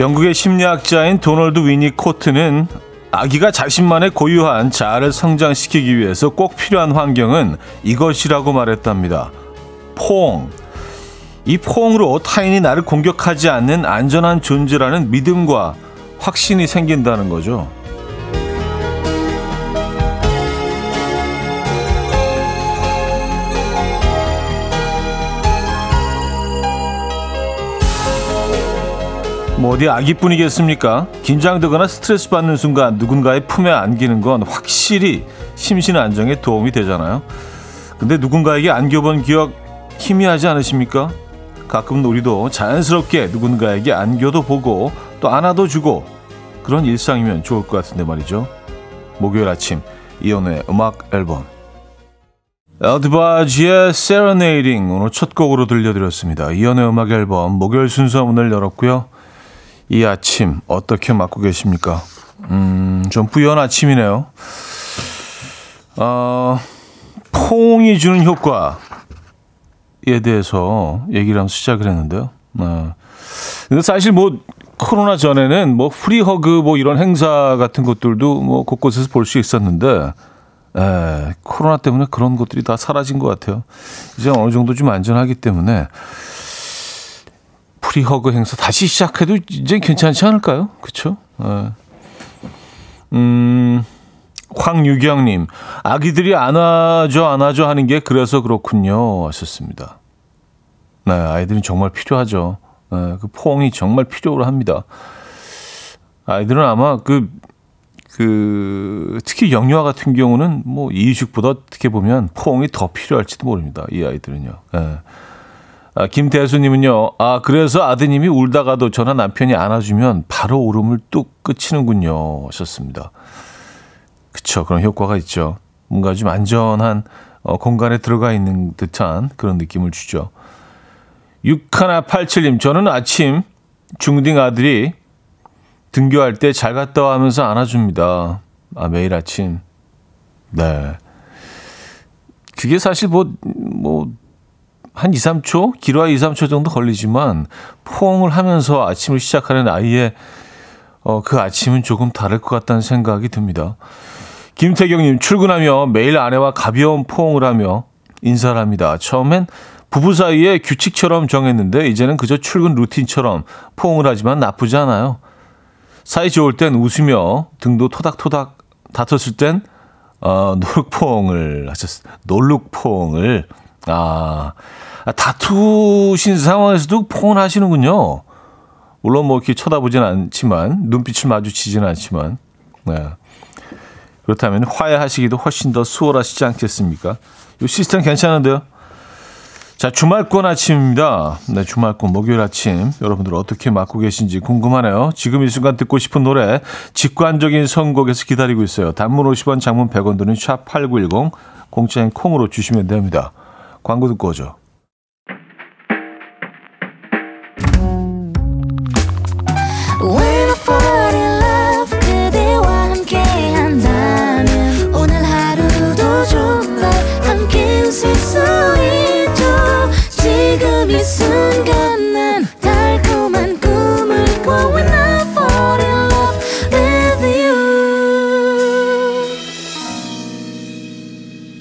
영국의 심리학자인 도널드 위니 코트는 아기가 자신만의 고유한 자아를 성장시키기 위해서 꼭 필요한 환경은 이것이라고 말했답니다. 포옹. 이 포옹으로 타인이 나를 공격하지 않는 안전한 존재라는 믿음과 확신이 생긴다는 거죠. 뭐 어디 아기뿐이겠습니까? 긴장되거나 스트레스 받는 순간 누군가의 품에 안기는 건 확실히 심신 안정에 도움이 되잖아요. 근데 누군가에게 안겨본 기억 희미하지 않으십니까? 가끔 우리도 자연스럽게 누군가에게 안겨도 보고 또 안아도 주고 그런 일상이면 좋을 것 같은데 말이죠. 목요일 아침 이연우의 음악 앨범 엘드바지의 Serenading 오늘 첫 곡으로 들려드렸습니다. 이연우의 음악 앨범 목요일 순서 문을 열었고요. 이 아침 어떻게 맞고 계십니까? 음, 좀 뿌연 아침이네요. 어, 포옹이 주는 효과에 대해서 얘기를 하면서 시작을 했는데요. 어, 사실 뭐 코로나 전에는 뭐 프리허그 뭐 이런 행사 같은 것들도 뭐 곳곳에서 볼 수 있었는데 에, 코로나 때문에 그런 것들이 다 사라진 것 같아요. 이제 어느 정도 좀 안전하기 때문에 프리허그 행사 다시 시작해도 이제 괜찮지 않을까요? 그렇죠? 네. 음, 황유경님, 아기들이 안아줘 안아줘 하는 게 그래서 그렇군요. 하셨습니다. 네, 아이들은 정말 필요하죠. 네, 그 포옹이 정말 필요로 합니다. 아이들은 아마 그, 그, 특히 영유아 같은 경우는 뭐 이유식보다 어떻게 보면 포옹이 더 필요할지도 모릅니다. 이 아이들은요. 네. 아, 김대수님은요. 아 그래서 아드님이 울다가도 저나 남편이 안아주면 바로 울음을 뚝 끊치는군요. 하셨습니다. 그쵸 그런 효과가 있죠. 뭔가 좀 안전한 어, 공간에 들어가 있는 듯한 그런 느낌을 주죠. 6187님 저는 아침 중딩 아들이 등교할 때 잘 갔다 와 하면서 안아줍니다. 아 매일 아침. 네. 그게 사실 뭐, 뭐, 한 2, 3초, 길어야 2, 3초 정도 걸리지만 포옹을 하면서 아침을 시작하는 아이의 어, 그 아침은 조금 다를 것 같다는 생각이 듭니다. 김태경님, 출근하며 매일 아내와 가벼운 포옹을 하며 인사를 합니다. 처음엔 부부 사이에 규칙처럼 정했는데 이제는 그저 출근 루틴처럼 포옹을 하지만 나쁘지 않아요. 사이 좋을 땐 웃으며 등도 토닥토닥 다퉜을 땐 어, 노룩포옹을 하셨, 놀룩포옹을 아, 아, 다투신 상황에서도 폰을 하시는군요. 물론 뭐 이렇게 쳐다보진 않지만, 눈빛을 마주치지는 않지만, 네. 그렇다면 화해하시기도 훨씬 더 수월하시지 않겠습니까? 이 시스템 괜찮은데요? 자, 주말권 아침입니다. 네, 주말권 목요일 아침. 여러분들 어떻게 맞고 계신지 궁금하네요. 지금 이 순간 듣고 싶은 노래, 직관적인 선곡에서 기다리고 있어요. 단문 50원, 장문 100원 드는 샵 8910, 공짜인 콩으로 주시면 됩니다. 광고 듣고 오죠.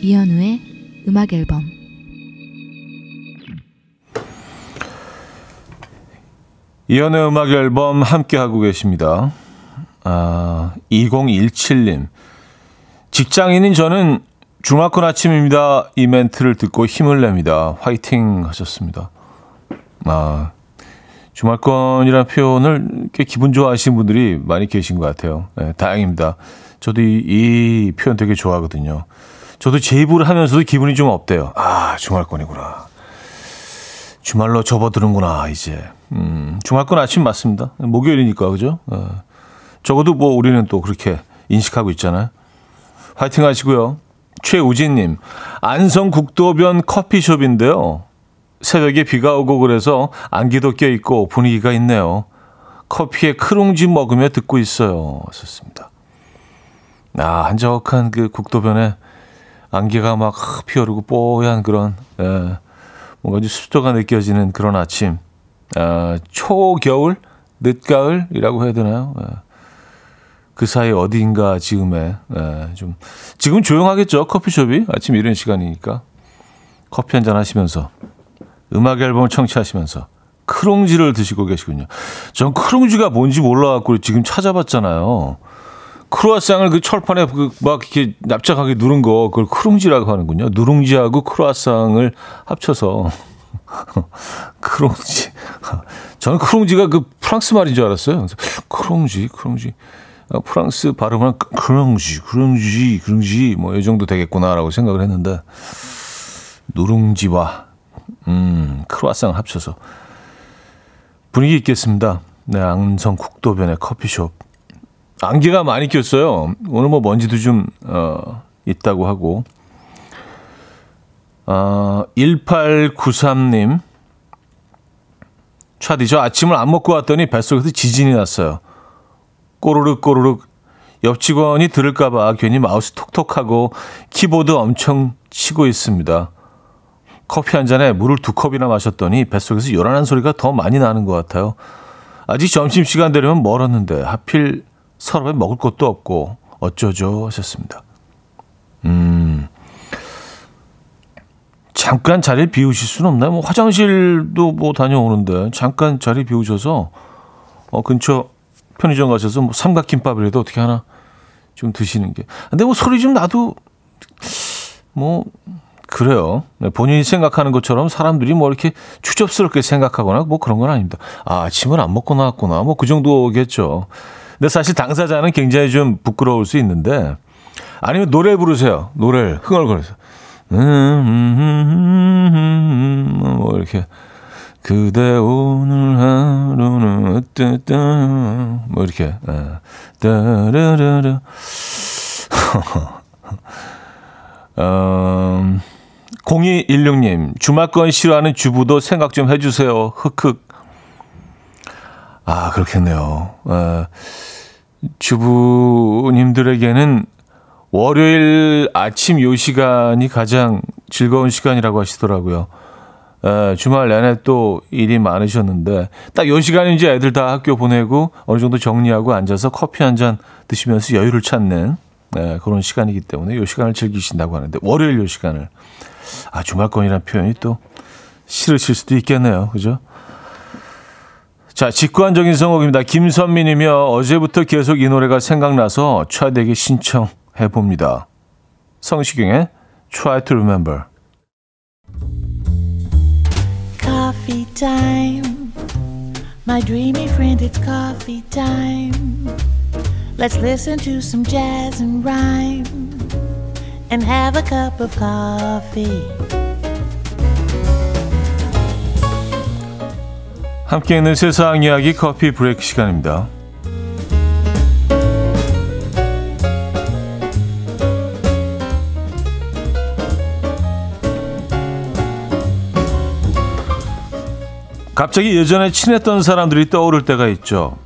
이현우의 음악 앨범 이연의 음악 앨범 함께 하고 계십니다. 아, 2017님. 직장인인 저는 주말권 아침입니다. 이 멘트를 듣고 힘을 냅니다. 화이팅 하셨습니다. 아, 주말권이라는 표현을 꽤 기분 좋아하시는 분들이 많이 계신 것 같아요. 네, 다행입니다. 저도 이, 이 표현 되게 좋아하거든요. 저도 제 입으로 하면서도 기분이 좀 없대요. 아, 주말권이구나. 주말로 접어드는구나, 이제. 음, 주말권 아침 맞습니다. 목요일이니까, 그죠? 어. 적어도 뭐 우리는 또 그렇게 인식하고 있잖아요. 화이팅 하시고요. 최우진님, 안성국도변 커피숍인데요. 새벽에 비가 오고 그래서 안개도 껴있고 분위기가 있네요. 커피에 크롱지 먹으며 듣고 있어요. 썼습니다. 아, 한적한 그 국도변에 안개가 막 피어오르고 뽀얀 그런, 예, 뭔가 좀 습도가 느껴지는 그런 아침. 어, 초겨울 늦가을이라고 해야 되나요? 예. 그 사이 어디인가 지금에 예, 좀 지금 조용하겠죠 커피숍이 아침 이런 시간이니까 커피 한 잔 하시면서 음악 앨범을 청취하시면서 크롱지를 드시고 계시군요. 전 크롱지가 뭔지 몰라갖고 지금 찾아봤잖아요. 크루아상을 그 철판에 그 막 이렇게 납작하게 누른 거 그걸 크롱지라고 하는군요. 누룽지하고 크루아상을 합쳐서 크롱지. 저는 크롱지가 그 프랑스 말인 줄 알았어요. 크롱지, 크롱지. 아, 프랑스 발음은 크롱지, 크롱지, 크롱지 뭐 이 정도 되겠구나라고 생각을 했는데 누룽지와 음, 크루아상을 합쳐서 분위기 있겠습니다. 네, 앙성 국도변의 커피숍. 안개가 많이 꼈어요. 오늘 뭐 먼지도 좀, 어, 있다고 하고. 어, 1893님. 차디, 저 아침을 안 먹고 왔더니 뱃속에서 지진이 났어요. 꼬르륵 꼬르륵. 옆 직원이 들을까봐 괜히 마우스 톡톡하고 키보드 엄청 치고 있습니다. 커피 한 잔에 물을 두 컵이나 마셨더니 뱃속에서 요란한 소리가 더 많이 나는 것 같아요. 아직 점심시간 되려면 멀었는데 하필 서랍에 먹을 것도 없고 어쩌죠 하셨습니다. 음, 잠깐 자리 비우실 수는 없나요? 뭐 화장실도 뭐 다녀오는데 잠깐 자리 비우셔서 어 근처 편의점 가셔서 뭐 삼각김밥이라도 어떻게 하나 좀 드시는 게. 근데 뭐 소리 좀 나도 뭐 그래요. 네, 본인이 생각하는 것처럼 사람들이 뭐 이렇게 추접스럽게 생각하거나 뭐 그런 건 아닙니다. 아, 아침을 안 먹고 나왔구나. 뭐 그 정도겠죠. 근데 사실 당사자는 굉장히 좀 부끄러울 수 있는데 아니면 노래 부르세요. 노래를 흥얼거려서. 뭐 이렇게 그대 오늘 하루는 어땠다 뭐 이렇게 따르르르 음, 0216님, 주말권 싫어하는 주부도 생각 좀 해주세요. 흑흑. 아, 그렇겠네요. 아, 주부님들에게는 월요일 아침 요 시간이 가장 즐거운 시간이라고 하시더라고요. 에, 주말 내내 또 일이 많으셨는데 딱 요 시간에 이제 애들 다 학교 보내고 어느 정도 정리하고 앉아서 커피 한 잔 드시면서 여유를 찾는 에, 그런 시간이기 때문에 요 시간을 즐기신다고 하는데 월요일 요 시간을 아, 주말권이라는 표현이 또 싫으실 수도 있겠네요. 그죠? 자, 직관적인 성곡입니다. 김선민이며 어제부터 계속 이 노래가 생각나서 차대기 신청 해 봅니다. 성시경의 Try to Remember. Coffee time. My dreamy friend, it's coffee time. Let's listen to some jazz and rhyme and have a cup of coffee. 함께 있는 세상 이야기 커피 브레이크 시간입니다. 갑자기 예전에 친했던 사람들이 떠오를 때가 있죠.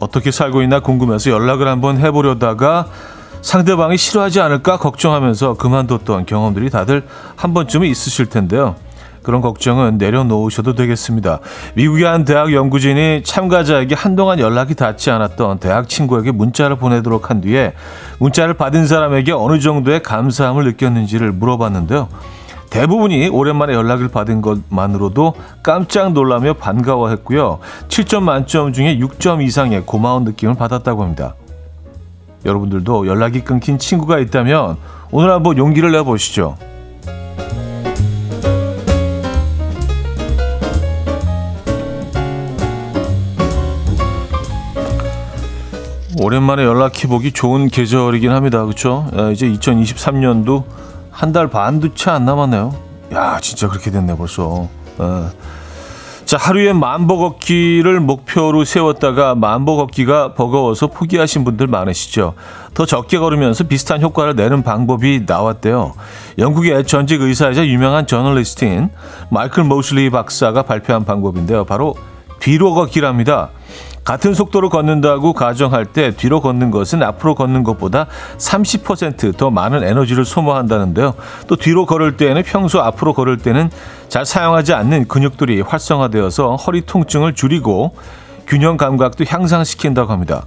어떻게 살고 있나 궁금해서 연락을 한번 해보려다가 상대방이 싫어하지 않을까 걱정하면서 그만뒀던 경험들이 다들 한 번쯤은 있으실 텐데요. 그런 걱정은 내려놓으셔도 되겠습니다. 미국의 한 대학 연구진이 참가자에게 한동안 연락이 닿지 않았던 대학 친구에게 문자를 보내도록 한 뒤에 문자를 받은 사람에게 어느 정도의 감사함을 느꼈는지를 물어봤는데요. 대부분이 오랜만에 연락을 받은 것만으로도 깜짝 놀라며 반가워했고요. 7점 만점 중에 6점 이상의 고마운 느낌을 받았다고 합니다. 여러분들도 연락이 끊긴 친구가 있다면 오늘 한번 용기를 내보시죠. 오랜만에 연락해보기 좋은 계절이긴 합니다. 그렇죠? 이제 2023년도 한 달 반도 채 안 남았네요. 야, 진짜 그렇게 됐네 벌써. 에. 자, 하루에 만보 걷기를 목표로 세웠다가 만보 걷기가 버거워서 포기하신 분들 많으시죠. 더 적게 걸으면서 비슷한 효과를 내는 방법이 나왔대요. 영국의 전직 의사이자 유명한 저널리스트인 마이클 모슬리 박사가 발표한 방법인데요. 바로 뒤로 걷기랍니다. 같은 속도로 걷는다고 가정할 때 뒤로 걷는 것은 앞으로 걷는 것보다 30%더 많은 에너지를 소모한다는데요. 또 뒤로 걸을 때에는 평소 앞으로 걸을 때는 잘 사용하지 않는 근육들이 활성화되어서 허리 통증을 줄이고 균형 감각도 향상시킨다고 합니다.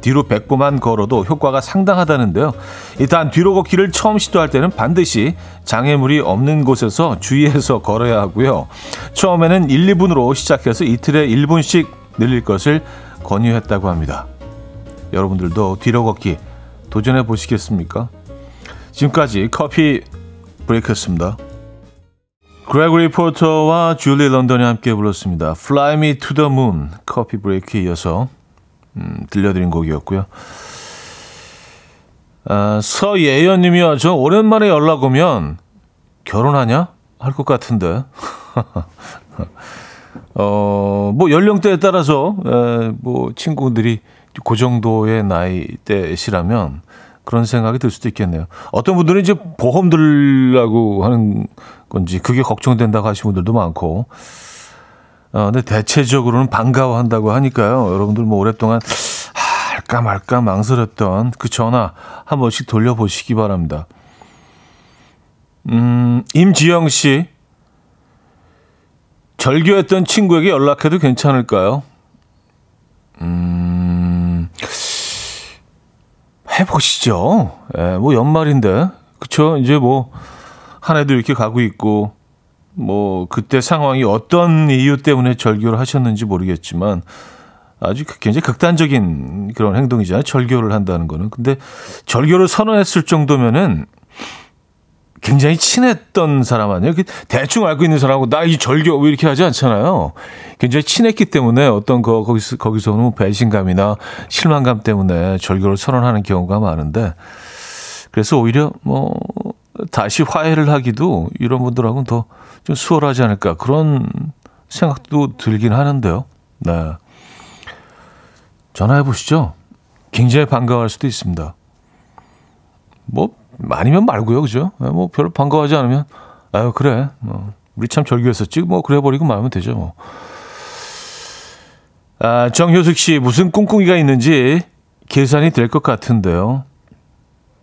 뒤로 100보만 걸어도 효과가 상당하다는데요. 일단 뒤로 걷기를 처음 시도할 때는 반드시 장애물이 없는 곳에서 주의해서 걸어야 하고요. 처음에는 1, 2분으로 시작해서 이틀에 1분씩 늘릴 것을 권유했다고 합니다. 여러분들도 뒤로 걷기 도전해 보시겠습니까? 지금까지 커피 브레이크였습니다. 그레고리 포터와 줄리 런던이 함께 불렀습니다. Fly Me to the Moon 커피 브레이크에 이어서 음, 들려드린 곡이었고요. 아, 서예연님이요. 저 오랜만에 연락 오면 결혼하냐 할 것 같은데. 어, 뭐 연령대에 따라서 에, 뭐 친구들이 그 정도의 나이대시라면 그런 생각이 들 수도 있겠네요. 어떤 분들은 이제 보험 들라고 하는 건지 그게 걱정된다고 하시는 분들도 많고. 어, 근데 대체적으로는 반가워한다고 하니까요. 여러분들 뭐 오랫동안 할까 말까 망설였던 그 전화 한 번씩 돌려보시기 바랍니다. 음, 임지영 씨. 절교했던 친구에게 연락해도 괜찮을까요? 음, 해보시죠. 예, 뭐 연말인데. 그쵸? 이제 뭐, 한 해도 이렇게 가고 있고, 뭐, 그때 상황이 어떤 이유 때문에 절교를 하셨는지 모르겠지만, 아주 그 굉장히 극단적인 그런 행동이잖아요. 절교를 한다는 거는. 근데 절교를 선언했을 정도면은 굉장히 친했던 사람 아니에요? 대충 알고 있는 사람하고 나 이 절교 왜 이렇게 하지 않잖아요. 굉장히 친했기 때문에 어떤 거 거기서 거기서는 뭐 배신감이나 실망감 때문에 절교를 선언하는 경우가 많은데 그래서 오히려 뭐 다시 화해를 하기도 이런 분들하고는 더 좀 수월하지 않을까 그런 생각도 들긴 하는데요. 네. 전화해 보시죠. 굉장히 반가워할 수도 있습니다. 뭐 아니면 말고요, 그죠? 네, 뭐 별로 반가워하지 않으면 아유 그래, 뭐 우리 참 절교했었지, 뭐 그래 버리고 말면 되죠. 뭐. 아, 정효숙 씨 무슨 꿍꿍이가 있는지 계산이 될 것 같은데요.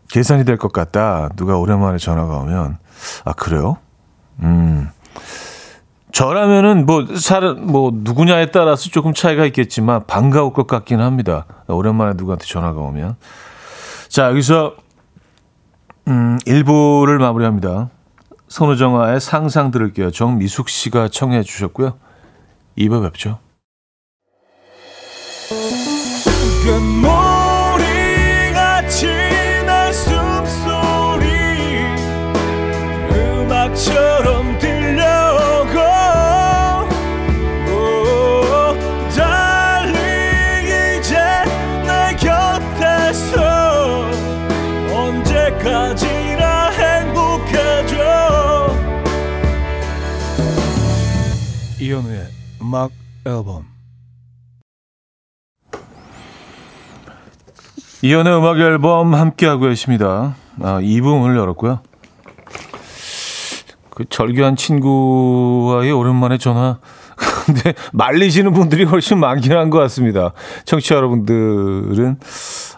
계산이 될 것 같다. 누가 오랜만에 전화가 오면 아 그래요? 음. 저라면은 뭐 사람 뭐 누구냐에 따라서 조금 차이가 있겠지만 반가울 것 같긴 합니다. 오랜만에 누구한테 전화가 오면. 자, 여기서 음, 1부를 마무리합니다. 선우정아의 상상 들을게요. 정미숙 씨가 청해 주셨고요. 2부 뵙죠. 음악 앨범 이연의 음악 앨범 함께하고 계십니다. 아, 2부 문을 열었고요. 그 절교한 친구와의 오랜만에 전화. 근데 말리시는 분들이 훨씬 많긴 한 것 같습니다. 청취자 여러분들은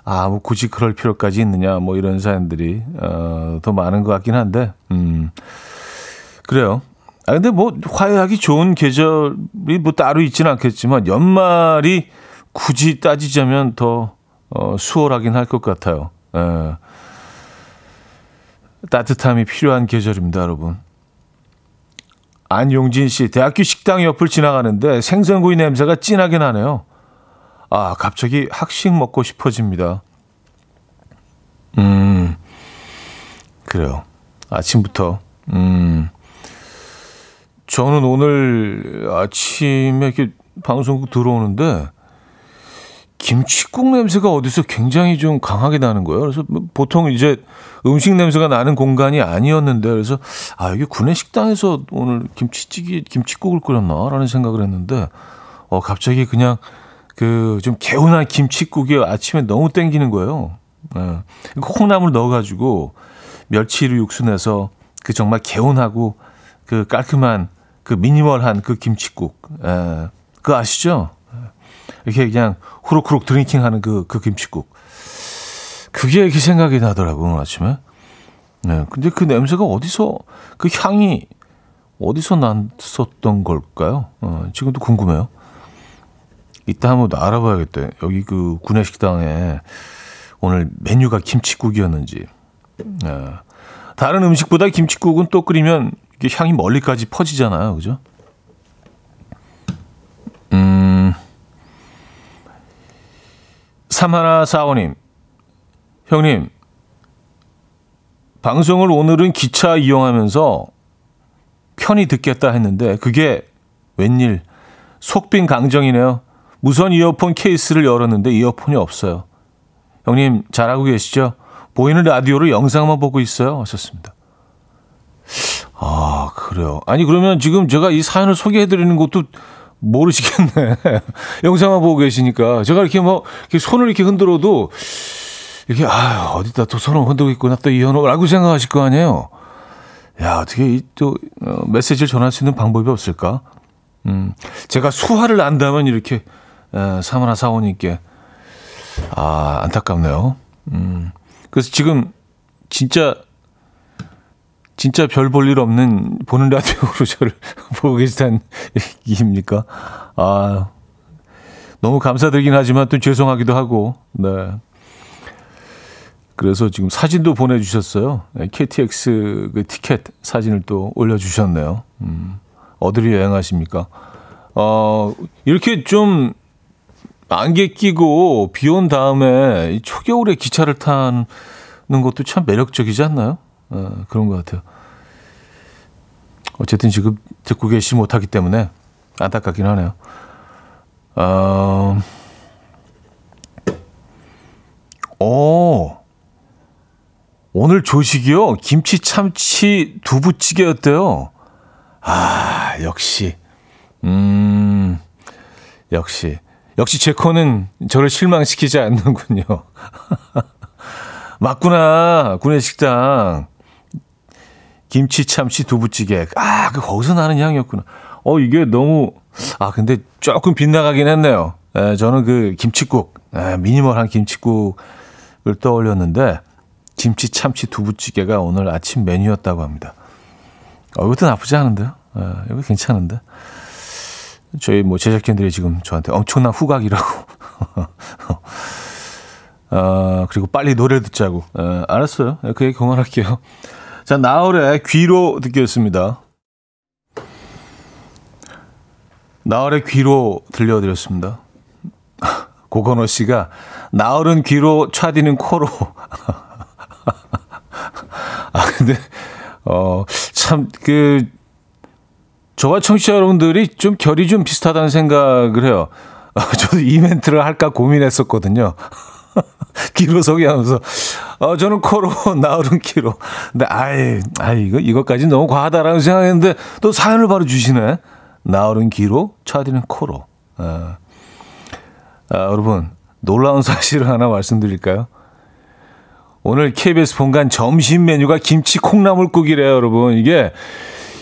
아, 뭐 굳이 그럴 필요까지 있느냐, 뭐 이런 사연들이 어, 더 많은 것 같긴 한데, 음, 그래요. 아, 근데 뭐 화해하기 좋은 계절이 뭐 따로 있지는 않겠지만 연말이 굳이 따지자면 더 어, 수월하긴 할 것 같아요. 에. 따뜻함이 필요한 계절입니다, 여러분. 안용진 씨, 대학교 식당 옆을 지나가는데 생선구이 냄새가 진하게 나네요. 아, 갑자기 학식 먹고 싶어집니다. 음, 그래요. 아침부터. 음, 저는 오늘 아침에 이렇게 방송국 들어오는데 김치국 냄새가 어디서 굉장히 좀 강하게 나는 거예요. 그래서 뭐 보통 이제 음식 냄새가 나는 공간이 아니었는데 그래서 아 여기 구내 식당에서 오늘 김치찌개 김치국을 끓였나라는 생각을 했는데 어 갑자기 그냥 그 좀 개운한 김치국이 아침에 너무 땡기는 거예요. 예. 콩나물 넣어가지고 멸치를 육수 내서 그 정말 개운하고 그 깔끔한 그 minimal한 그 김치국. 예. 그거 아시죠? 이렇게 그냥 후룩후룩 drinking 하는 그, 그 김치국. 그게 이렇게 생각이 나더라고요, 오늘 아침에. 네. 근데 그 냄새가 어디서, 그 향이 어디서 났었던 걸까요? 어, 지금도 궁금해요. 이따 한번 알아봐야겠다. 여기 그 구내식당에 오늘 메뉴가 김치국이었는지. 예. 다른 음식보다 김치국은 또 끓이면 이게 향이 멀리까지 퍼지잖아요. 그죠? 음. 삼하나 사원님. 형님. 방송을 오늘은 기차 이용하면서 편히 듣겠다 했는데 그게 웬일 속빈 강정이네요. 무선 이어폰 케이스를 열었는데 이어폰이 없어요. 형님 잘하고 계시죠? 보이는 라디오로 영상만 보고 있어요. 하셨습니다. 아, 그래요. 아니, 그러면 지금 제가 이 사연을 소개해드리는 것도 모르시겠네. 영상만 보고 계시니까. 제가 이렇게 뭐, 이렇게 손을 이렇게 흔들어도, 이렇게, 아 어디다 또 손을 흔들고 있구나, 또 이현호라고 생각하실 거 아니에요. 야, 어떻게 이 또, 어, 메시지를 전할 수 있는 방법이 없을까? 음, 제가 수화를 안다면 이렇게, 에, 사마나 사원님께, 아, 안타깝네요. 음, 그래서 지금, 진짜, 진짜 별 볼 일 없는 보는 라디오로 저를 보고 계시다는 얘기입니까? 아, 너무 감사드리긴 하지만 또 죄송하기도 하고, 네. 그래서 지금 사진도 보내주셨어요. 네, KTX 그 티켓 사진을 또 올려주셨네요. 음, 어디로 여행하십니까? 어, 이렇게 좀 안개 끼고 비 온 다음에 초겨울에 기차를 타는 것도 참 매력적이지 않나요? 어, 그런 것 같아요. 어쨌든 지금 듣고 계시 못하기 때문에 안타깝긴 하네요. 어, 오, 오늘 조식이요. 김치 참치 두부찌개였대요. 아, 역시. 음, 역시. 역시 제 코는 저를 실망시키지 않는군요. 맞구나. 구내식당. 김치 참치 두부찌개. 아, 그 거기서 나는 향이었구나. 어, 이게 너무, 아, 근데 조금 빗나가긴 했네요. 에, 저는 그 김치국, 에, 미니멀한 김치국을 떠올렸는데, 김치 참치 두부찌개가 오늘 아침 메뉴였다고 합니다. 어, 이것도 나쁘지 않은데요? 에, 이거 괜찮은데? 저희 뭐 제작진들이 지금 저한테 엄청난 후각이라고. 어, 그리고 빨리 노래 듣자고. 에, 알았어요. 그 얘기 그만할게요. 자, 나월의 귀로 듣겠습니다. 나월의 귀로 들려드렸습니다. 고건호 씨가 나월은 귀로 차디는 코로. 아, 근데, 어, 참, 그, 저와 청취자 여러분들이 좀 결이 좀 비슷하다는 생각을 해요. 어, 저도 이 멘트를 할까 고민했었거든요. 귀로 소개하면서, 어, 저는 코로, 나오른 귀로. 근데, 아이, 아이, 이거, 이것까지 너무 과하다라는 생각했는데, 또 사연을 바로 주시네. 나오른 귀로, 차디는 코로. 아, 아, 여러분, 놀라운 사실을 하나 말씀드릴까요? 오늘 KBS 본관 점심 메뉴가 김치 콩나물국이래요, 여러분. 이게,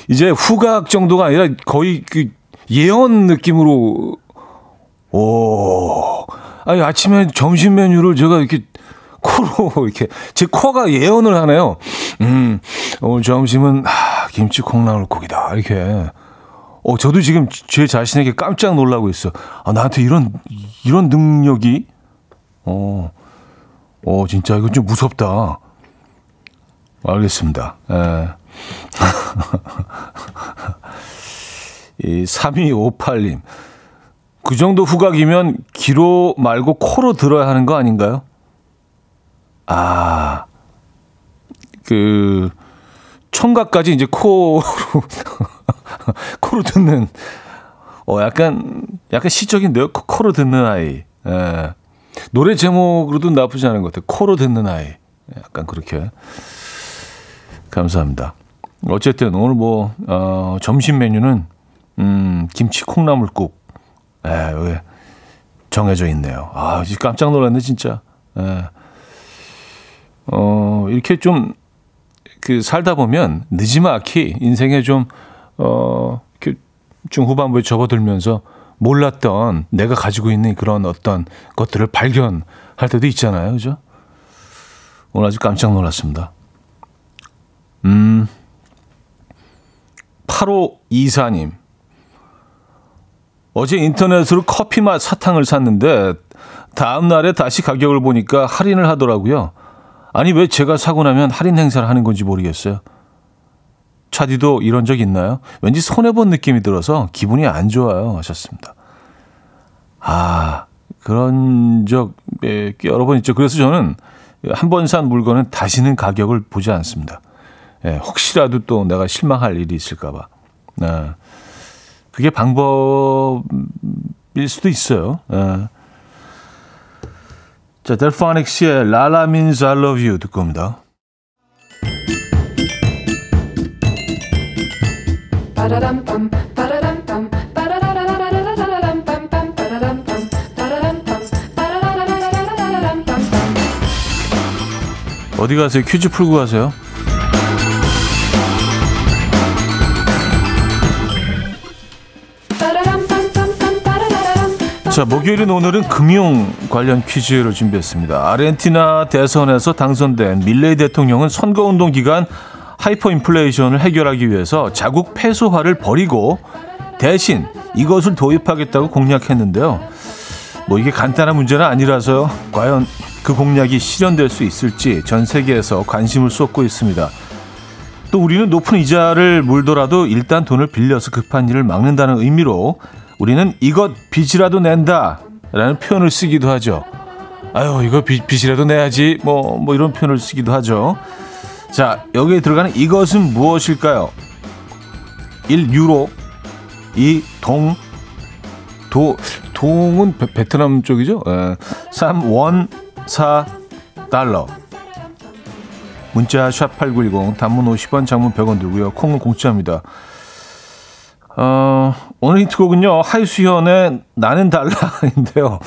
이제 후각 정도가 아니라 거의 그 예언 느낌으로 오 아니 아침에 점심 메뉴를 제가 이렇게 코로 이렇게 제 코가 예언을 하네요. 음 오늘 점심은 아, 김치 콩나물국이다 이렇게. 어 저도 지금 제 자신에게 깜짝 놀라고 있어. 아 나한테 이런 이런 능력이 어. 어 진짜 이건 좀 무섭다. 알겠습니다. 예. 이 3258님. 그 정도 후각이면 귀로 말고 코로 들어야 하는 거 아닌가요? 아, 그, 청각까지 이제 코로, 코로 듣는, 어, 약간, 약간 시적인데요? 코로 듣는 아이. 예. 노래 제목으로도 나쁘지 않은 것 같아요. 코로 듣는 아이. 약간 그렇게. 감사합니다. 어쨌든 오늘 뭐 어, 점심 메뉴는 음, 김치 콩나물국 에, 왜 정해져 있네요. 아, 깜짝 놀랐네 진짜. 에. 어, 이렇게 좀 그 살다 보면 늦지막히 인생에 좀 어, 중후반부에 접어들면서 몰랐던 내가 가지고 있는 그런 어떤 것들을 발견할 때도 있잖아요. 그죠? 오늘 아주 깜짝 놀랐습니다. 음, 8524님. 어제 인터넷으로 커피 맛 사탕을 샀는데 다음 날에 다시 가격을 보니까 할인을 하더라고요. 아니 왜 제가 사고 나면 할인 행사를 하는 건지 모르겠어요. 차디도 이런 적 있나요? 왠지 손해 본 느낌이 들어서 기분이 안 좋아요. 하셨습니다. 아 그런 적 예, 여러 번 있죠. 그래서 저는 한 번 산 물건은 다시는 가격을 보지 않습니다. 예, 혹시라도 또 내가 실망할 일이 있을까봐. 네. 그게 방법일 수도 있어요. 예. 자, 델파닉스의 라라 means I love you 듣고 옵니다. 어디 가세요? 퀴즈 풀고 가세요. 자, 목요일인 오늘은 금융 관련 퀴즈를 준비했습니다. 아르헨티나 대선에서 당선된 밀레이 대통령은 선거운동 기간 하이퍼 인플레이션을 해결하기 위해서 자국 페소화를 버리고 대신 이것을 도입하겠다고 공약했는데요. 뭐 이게 간단한 문제는 아니라서요. 과연 그 공약이 실현될 수 있을지 전 세계에서 관심을 쏟고 있습니다. 또 우리는 높은 이자를 물더라도 일단 돈을 빌려서 급한 일을 막는다는 의미로 우리는 이것 빚이라도 낸다 라는 표현을 쓰기도 하죠. 아유, 이거 빚, 빚이라도 내야지. 뭐, 뭐 이런 표현을 쓰기도 하죠. 자, 여기에 들어가는 이것은 무엇일까요? 1. 유로 2. 동 도, 동은 베, 베트남 쪽이죠? 예. 3. 원 4. 달러 문자 샵8910 단문 50원 장문 100원 들고요. 콩은 공짜입니다. 어, 오늘 힌트곡은요. 하이수현의 나는 달라인데요.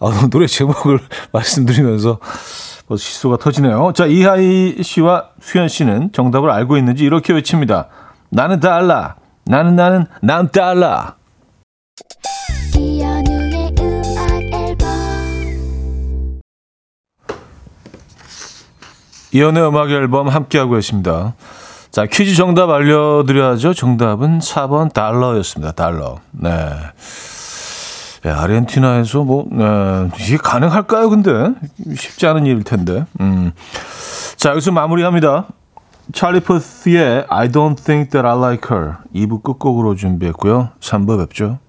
아, 노래 제목을 말씀드리면서 벌써 시소가 터지네요. 자, 이하이 씨와 수현 씨는 정답을 알고 있는지 이렇게 외칩니다. 나는 달라. 나는 나는 난 달라. 이현우의 음악 앨범 이연의 음악 앨범 함께하고 계십니다. 자, 퀴즈 정답 알려드려야죠. 정답은 4번 달러였습니다. 달러. 네. 네, 아르헨티나에서 뭐, 네, 이게 가능할까요, 근데? 쉽지 않은 일일 텐데. 음. 자, 여기서 마무리합니다. 찰리 퍼스의 I don't think that I like her 2부 끝곡으로 준비했고요. 3부 뵙죠.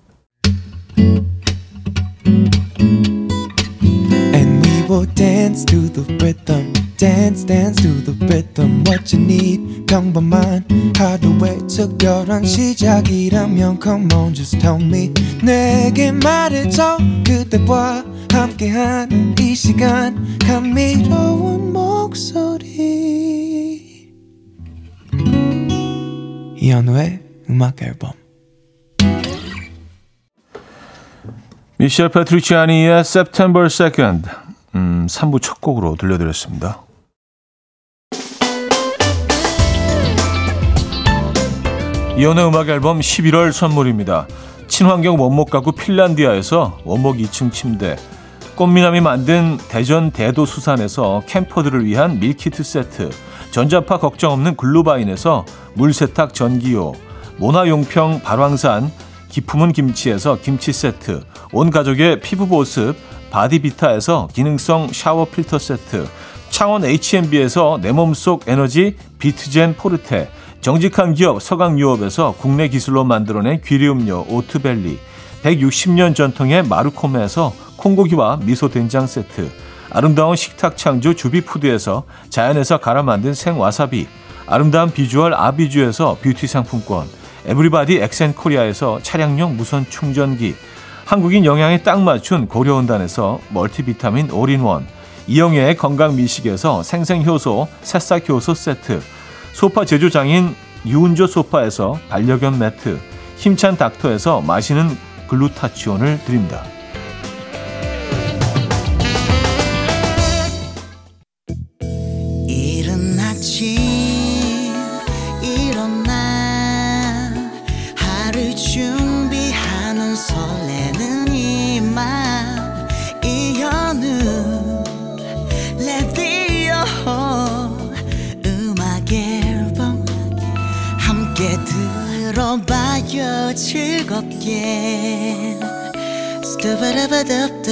And we will dance to the rhythm. Dance, dance to the rhythm. What you need, 평범한 하루의 특별한 시작이라면 Come on, just tell me. 내게 말해줘. 그대와 함께한 이 시간. 감미로운 목소리. 이현우의 음악 앨범. 미셸 페트리치아니의 September 2nd 음, 3부 첫 곡으로 들려드렸습니다. 이연의 음악 앨범 11월 선물입니다. 친환경 원목 가구 핀란디아에서 원목 2층 침대, 꽃미남이 만든 대전 대도 수산에서 camper들을 위한 meal kit 세트, 전자파 걱정 없는 글루바인에서 물세탁 전기요, 모나용평 발왕산 기품은 김치에서 김치 세트, 온 가족의 피부 보습 바디비타에서 기능성 샤워 필터 세트, 창원 H&B에서 내 몸속 에너지 비트젠 포르테, 정직한 기업 서강유업에서 국내 기술로 만들어낸 귀리음료 오트벨리, 160년 전통의 마루코메에서 콩고기와 미소 된장 세트, 아름다운 식탁 창조 주비푸드에서 자연에서 갈아 만든 생와사비, 아름다운 비주얼 아비주에서 뷰티 상품권, 에브리바디 엑센코리아에서 차량용 무선 충전기, 한국인 영양에 딱 맞춘 고려은단에서 멀티비타민 올인원, 이영애의 건강 미식에서 생생효소, 새싹효소 세트, 소파 제조장인 유운조 소파에서 반려견 매트, 힘찬 닥터에서 마시는 글루타치온을 드립니다. 스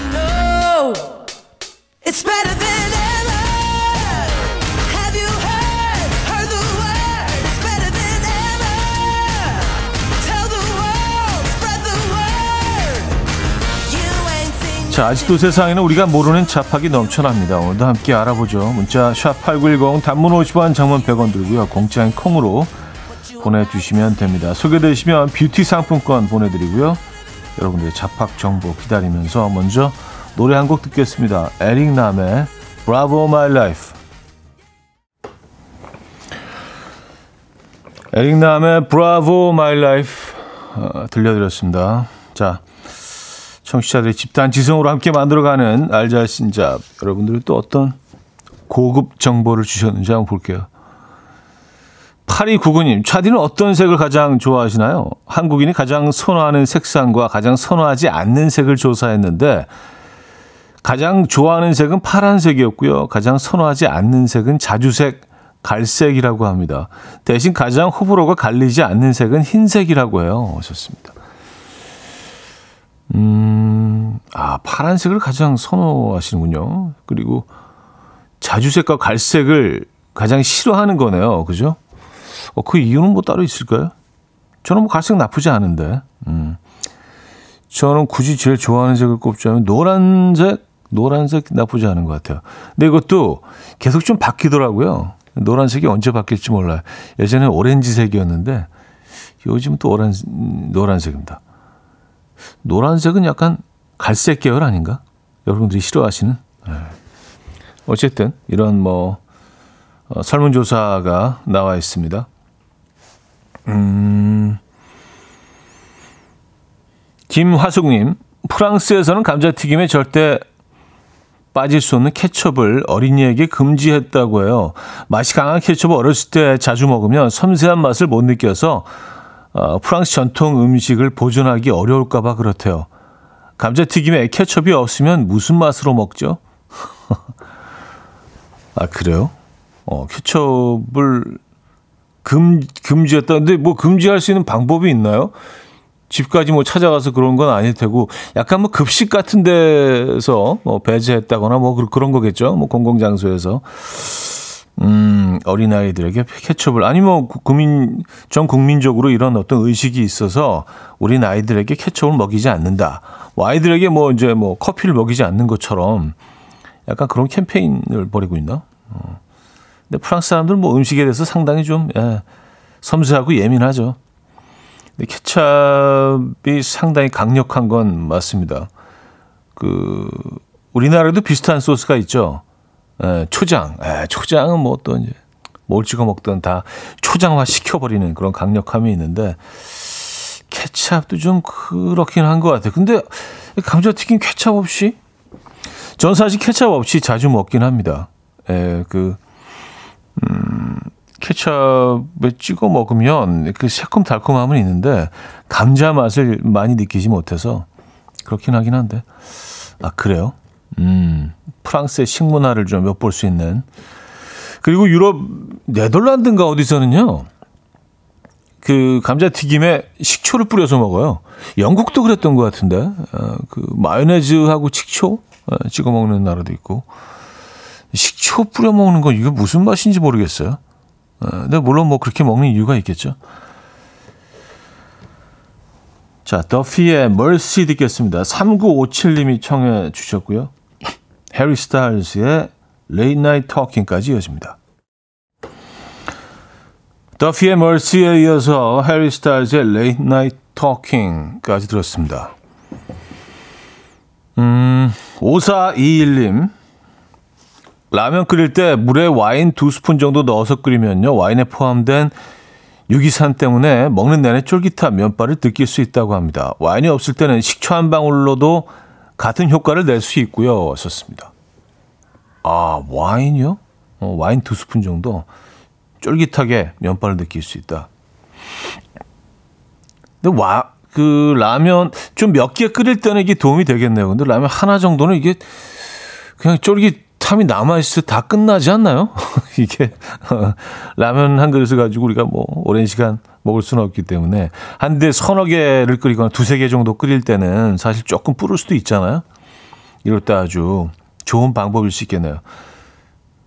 자, 아직도 세상에는 우리가 모르는 잡학이 넘쳐납니다. 오늘도 함께 알아보죠. 문자 샵8910 단문 50원 장문 100원 들고요. 공짜인 콩으로 보내주시면 됩니다. 소개되시면 뷰티 상품권 보내드리고요. 여러분들의 잡학 정보 기다리면서 먼저 노래 한 곡 듣겠습니다. 에릭 남의 Bravo My Life 에릭 남의 Bravo My Life 어, 들려드렸습니다. 자, 청취자들의 집단 지성으로 함께 만들어가는 알잘신잡 여러분들이 또 어떤 고급 정보를 주셨는지 한번 볼게요. 8299님, 차디는 어떤 색을 가장 좋아하시나요? 한국인이 가장 선호하는 색상과 가장 선호하지 않는 색을 조사했는데 가장 좋아하는 색은 파란색이었고요. 가장 선호하지 않는 색은 자주색, 갈색이라고 합니다. 대신 가장 호불호가 갈리지 않는 색은 흰색이라고 해요. 오셨습니다. 음, 아, 파란색을 가장 선호하시는군요. 그리고 자주색과 갈색을 가장 싫어하는 거네요. 그죠? 어, 그 이유는 뭐 따로 있을까요? 저는 뭐 갈색 나쁘지 않은데. 음. 저는 굳이 제일 좋아하는 색을 꼽자면 노란색, 노란색 나쁘지 않은 것 같아요. 근데 이것도 계속 좀 바뀌더라고요. 노란색이 언제 바뀔지 몰라요. 예전에 오렌지색이었는데 요즘 또 오란, 노란색입니다. 노란색은 약간 갈색 계열 아닌가? 여러분들이 싫어하시는? 네. 어쨌든 이런 뭐 어, 설문조사가 나와 있습니다. 음, 김화숙님, 프랑스에서는 감자튀김에 절대 빠질 수 없는 케첩을 어린이에게 금지했다고 해요. 맛이 강한 케첩을 어렸을 때 자주 먹으면 섬세한 맛을 못 느껴서 어, 프랑스 전통 음식을 보존하기 어려울까봐 그렇대요. 감자튀김에 케첩이 없으면 무슨 맛으로 먹죠? 아 그래요? 어 케첩을 금 금지했다는데 뭐 금지할 수 있는 방법이 있나요? 집까지 뭐 찾아가서 그런 건 아닐 테고 약간 뭐 급식 같은 데서 뭐 배제했다거나 뭐 그- 그런 거겠죠. 뭐 공공장소에서 음, 어린아이들에게 케첩을 아니 뭐 구- 국민 전 국민적으로 이런 어떤 의식이 있어서 우린 아이들에게 케첩을 먹이지 않는다. 뭐 아이들에게 뭐 이제 뭐 커피를 먹이지 않는 것처럼 약간 그런 캠페인을 벌이고 있나? 어. 근데 프랑스 사람들은 뭐 음식에 대해서 상당히 좀 예, 섬세하고 예민하죠. 근데 케찹이 상당히 강력한 건 맞습니다. 그 우리나라에도 비슷한 소스가 있죠. 예, 초장. 예, 초장은 뭐 또 이제 뭘 찍어 먹든 다 초장화 시켜버리는 그런 강력함이 있는데 케찹도 좀 그렇긴 한 것 같아요. 근데 감자튀김 케찹 없이 전 사실 케찹 없이 자주 먹긴 합니다. 예, 그, 음, 케찹에 찍어 먹으면 그 새콤달콤함은 있는데 감자 맛을 많이 느끼지 못해서 그렇긴 하긴 한데. 아, 그래요? 음, 프랑스의 식문화를 좀 엿볼 수 있는. 그리고 유럽, 네덜란드인가 어디서는요, 그 감자튀김에 식초를 뿌려서 먹어요. 영국도 그랬던 것 같은데, 어, 그 마요네즈하고 식초 어, 찍어 먹는 나라도 있고, 식초 뿌려 먹는 건 이게 무슨 맛인지 모르겠어요. 어, 근데 물론 뭐 그렇게 먹는 이유가 있겠죠. 자, 더피의 멀시 듣겠습니다. 3957님이 청해 주셨고요. 해리 스타일즈의 Late Night Talking까지 이어집니다. 더피의 멀시에 이어서 해리 스타일즈의 Late Night Talking까지 들었습니다. 음, 5421님. 라면 끓일 때 물에 와인 두 스푼 정도 넣어서 끓이면요. 와인에 포함된 유기산 때문에 먹는 내내 쫄깃한 면발을 느낄 수 있다고 합니다. 와인이 없을 때는 식초 한 방울로도 같은 효과를 낼 수 있고요. 썼습니다. 아, 와인이요? 어, 와인 두 스푼 정도 쫄깃하게 면발을 느낄 수 있다. 근데 와, 그 라면 좀 몇 개 끓일 때는 이게 도움이 되겠네요. 근데 라면 하나 정도는 이게 그냥 쫄깃 함이 남아있어 다 끝나지 않나요? 이게 라면 한 그릇을 가지고 우리가 뭐 오랜 시간 먹을 수는 없기 때문에 한데 서너 개를 끓이거나 두세 개 정도 끓일 때는 사실 조금 불을 수도 있잖아요. 이럴 때 아주 좋은 방법일 수 있겠네요.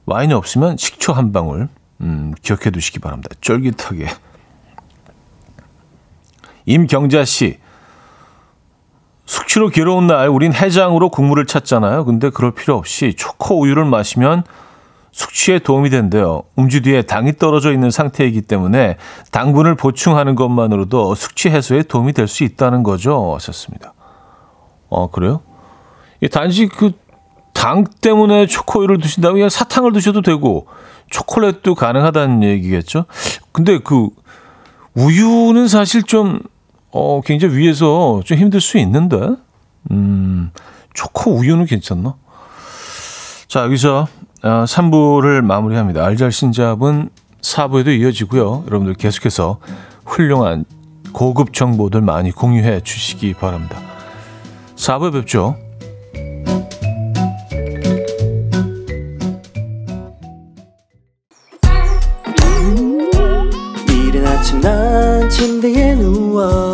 와인이 없으면 식초 한 방울 음, 기억해 두시기 바랍니다. 쫄깃하게. 임경자 씨. 숙취로 괴로운 날 우린 해장으로 국물을 찾잖아요. 근데 그럴 필요 없이 초코 우유를 마시면 숙취에 도움이 된대요. 음주 뒤에 당이 떨어져 있는 상태이기 때문에 당분을 보충하는 것만으로도 숙취 해소에 도움이 될 수 있다는 거죠. 하셨습니다. 어, 그래요? 이 단지 그 당 때문에 초코우유를 드신다면 그냥 사탕을 드셔도 되고 초콜릿도 가능하다는 얘기겠죠. 근데 그 우유는 사실 좀 어, 굉장히 위에서 좀 힘들 수 있는데, 음, 초코 우유는 괜찮나? 자, 여기서 어, 3부를 마무리합니다. 알잘 신잡은 4부에도 이어지고요. 여러분들 계속해서 훌륭한 고급 정보들 많이 공유해 주시기 바랍니다. 4부에 뵙죠. 이른 아침 난 침대에 누워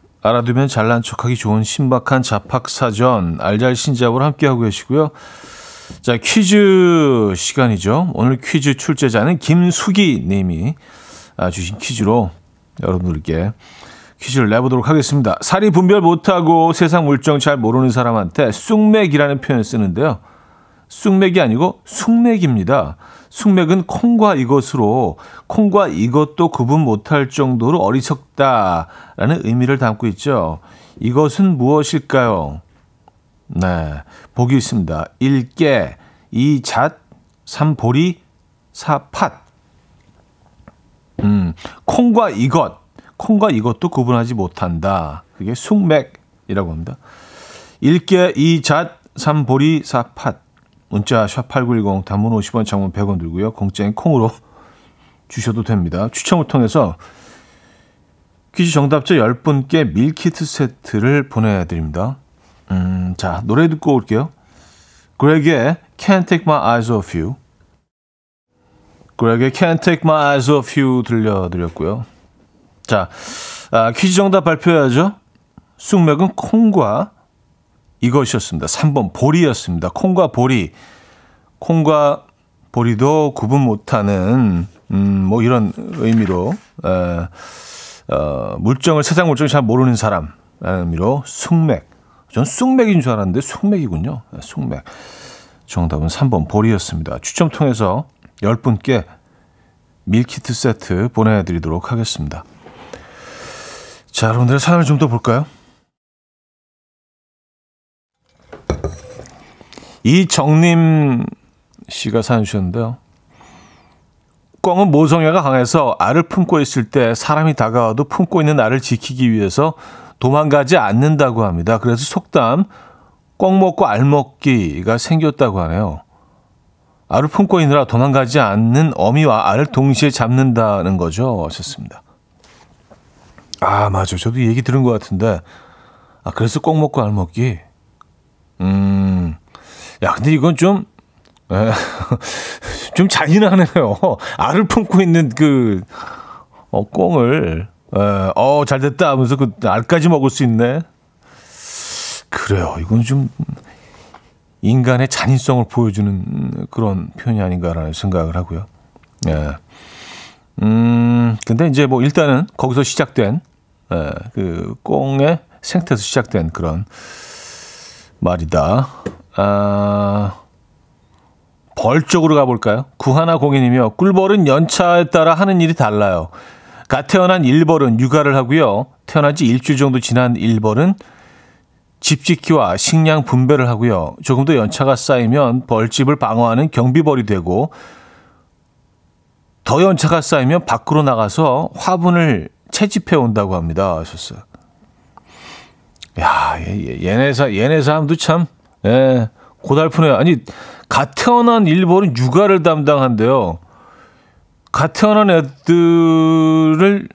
알아두면 잘난 척하기 좋은 신박한 잡학사전 알잘신잡을 함께하고 계시고요. 자 퀴즈 시간이죠. 오늘 퀴즈 출제자는 김수기 님이 아, 주신 퀴즈로 여러분들께 퀴즈를 내보도록 하겠습니다. 사리 분별 못하고 세상 물정 잘 모르는 사람한테 쑥맥이라는 표현을 쓰는데요. 쑥맥이 아니고 숭맥입니다. 숭맥은 콩과 이것으로 콩과 이것도 구분 못할 정도로 어리석다라는 의미를 담고 있죠. 이것은 무엇일까요? 네, 보기 있습니다. 1깨, 2잣, 3 보리, 4 팥. 음, 콩과 이것, 콩과 이것도 구분하지 못한다. 그게 숭맥이라고 합니다. 1깨, 2잣, 3 보리, 4 팥. 문자 샵8910 단문 50원 장문 100원 들고요. 공짜인 콩으로 주셔도 됩니다. 추첨을 통해서 퀴즈 정답자 10분께 밀키트 세트를 보내드립니다. 음, 자, 노래 듣고 올게요. 그렉의 Can't Take My Eyes Off You 그렉의 Can't Take My Eyes Off You 들려드렸고요. 자, 아, 퀴즈 정답 발표해야죠. 쑥맥은 콩과 이것이었습니다. 3번 보리였습니다. 콩과 보리. 콩과 보리도 구분 못하는 음, 뭐 이런 의미로 에, 어, 물정을 세상 물정을 잘 모르는 사람 의미로 숭맥. 전 쑥맥인 줄 알았는데 숭맥이군요. 네, 숭맥. 정답은 3번 보리였습니다. 추첨 통해서 10분께 밀키트 세트 보내드리도록 하겠습니다. 자, 여러분들의 사연을 좀 더 볼까요? 이정림 씨가 사연 주셨는데요. 꿩은 모성애가 강해서 알을 품고 있을 때 사람이 다가와도 품고 있는 알을 지키기 위해서 도망가지 않는다고 합니다. 그래서 속담 꿩 먹고 알 먹기가 생겼다고 하네요. 알을 품고 있느라 도망가지 않는 어미와 알을 동시에 잡는다는 거죠. 하셨습니다. 아, 맞아. 저도 이 얘기 들은 것 같은데. 아, 그래서 꿩 먹고 알 먹기? 음, 야, 근데 이건 좀, 에, 좀 잔인하네요. 알을 품고 있는 그, 어, 꽁을, 에, 어, 잘 됐다 하면서 그 알까지 먹을 수 있네. 그래요. 이건 좀 인간의 잔인성을 보여주는 그런 표현이 아닌가라는 생각을 하고요. 예. 음, 근데 이제 뭐 일단은 거기서 시작된, 예, 그 꽁의 생태에서 시작된 그런 말이다. 아, 벌 쪽으로 가볼까요? 구하나 공인이며 꿀벌은 연차에 따라 하는 일이 달라요. 갓 태어난 일벌은 육아를 하고요. 태어난 지 일주일 정도 지난 일벌은 집 짓기와 식량 분배를 하고요. 조금 더 연차가 쌓이면 벌집을 방어하는 경비벌이 되고 더 연차가 쌓이면 밖으로 나가서 화분을 채집해 온다고 합니다. 하셨어요. 야, 얘, 얘네 사, 얘네 사람도 참, 예, 고달프네요. 아니, 갓 태어난 일벌은 육아를 담당한대요. 갓 태어난 애들을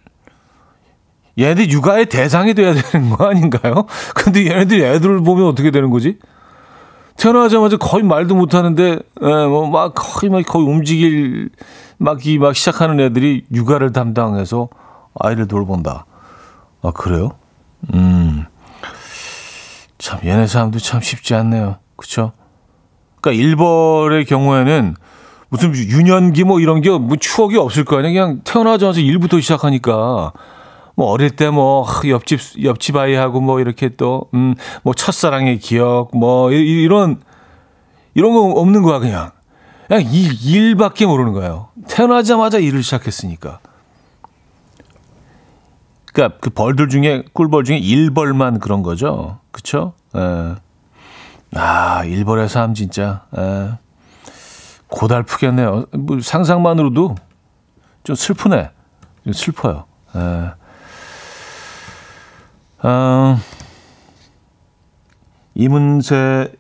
얘네들 육아의 대상이 돼야 되는 거 아닌가요? 근데 얘네들이 애들을 보면 어떻게 되는 거지? 태어나자마자 거의 말도 못 하는데, 예, 뭐, 막, 거의 막, 거의 움직일, 막, 이, 막 시작하는 애들이 육아를 담당해서 아이를 돌본다. 아, 그래요? 음. 참, 얘네 사람도 참 쉽지 않네요. 그쵸? 그러니까 일벌의 경우에는 무슨 유년기 뭐 이런 게 뭐 추억이 없을 거 아니야. 그냥 태어나자마자 일부터 시작하니까. 뭐 어릴 때 뭐 옆집 옆집 아이하고 뭐 이렇게 또음뭐 첫사랑의 기억 뭐 이- 이런 이런 거 없는 거야 그냥 그냥 일 일밖에 모르는 거예요. 태어나자마자 일을 시작했으니까. 그러니까 그 벌들 중에 꿀벌 중에 일벌만 그런 거죠. 그렇죠? 예. 아, 일벌의 삶 진짜 예. 고달프겠네요. 뭐 상상만으로도 좀 슬프네. 좀 슬퍼요. 예. 어, 이문세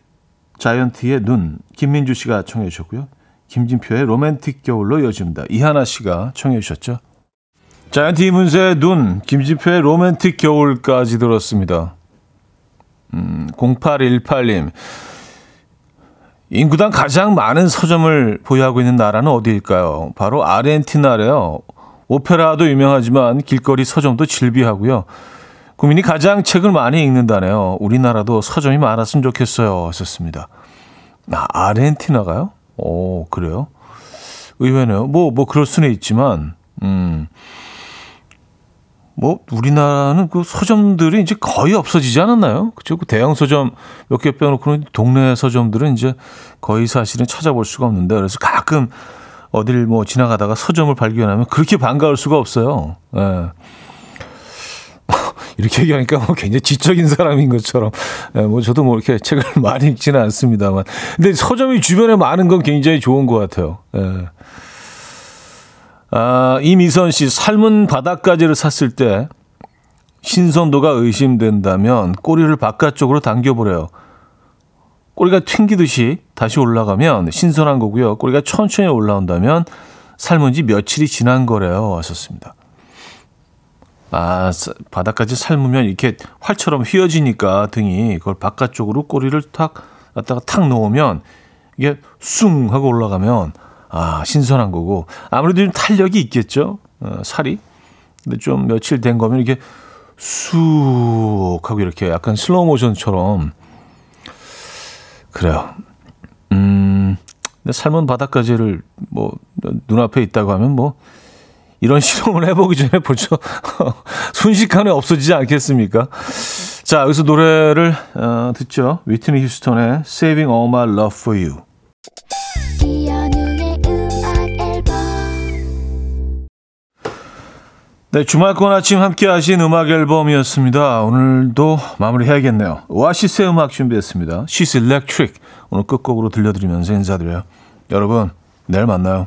자이언티의 눈 김민주 씨가 청해 주셨고요. 김진표의 로맨틱 겨울로 이어집니다. 이하나 씨가 청해 주셨죠. 자이언티 이문세의 눈 김진표의 로맨틱 겨울까지 들었습니다. 음, 0818님 인구당 가장 많은 서점을 보유하고 있는 나라는 어디일까요? 바로 아르헨티나래요. 오페라도 유명하지만 길거리 서점도 질비하고요. 국민이 가장 책을 많이 읽는다네요. 우리나라도 서점이 많았으면 좋겠어요. 하셨습니다. 아, 아르헨티나가요? 오, 그래요? 의외네요. 뭐, 뭐, 그럴 수는 있지만, 음, 뭐, 우리나라는 그 서점들이 이제 거의 없어지지 않았나요? 그죠? 그 대형 서점 몇 개 빼놓고는 동네 서점들은 이제 거의 사실은 찾아볼 수가 없는데, 그래서 가끔 어딜 뭐 지나가다가 서점을 발견하면 그렇게 반가울 수가 없어요. 예. 이렇게 얘기하니까 뭐 굉장히 지적인 사람인 것처럼 예, 뭐 저도 뭐 이렇게 책을 많이 읽지는 않습니다만 근데 서점이 주변에 많은 건 굉장히 좋은 것 같아요. 예. 아, 이미선 씨 삶은 바닥가지를 샀을 때 신선도가 의심된다면 꼬리를 바깥쪽으로 당겨보래요. 꼬리가 튕기듯이 다시 올라가면 신선한 거고요. 꼬리가 천천히 올라온다면 삶은 지 며칠이 지난 거래요. 하셨습니다. 아, 사- 바닥까지 삶으면 이렇게 활처럼 휘어지니까 등이 그걸 바깥쪽으로 꼬리를 탁 갖다가 탁 놓으면 이게 숭 하고 올라가면 아, 신선한 거고 아무래도 좀 탄력이 있겠죠. 어, 살이. 근데 좀 며칠 된 거면 이게 쑥 하고 이렇게 약간 슬로우 모션처럼 그래요. 음. 근데 삶은 바닥까지를 뭐 눈앞에 있다고 하면 뭐 이런 실험을 해보기 전에 벌써 순식간에 없어지지 않겠습니까? 자, 여기서 노래를 어, 듣죠. 위트니 휴스턴의 Saving All My Love For You. 네, 주말권 아침 함께 하신 음악 앨범이었습니다. 오늘도 마무리해야겠네요. 오아시스의 음악 준비했습니다. She's Electric. 오늘 끝곡으로 들려드리면서 인사드려요. 여러분, 내일 만나요.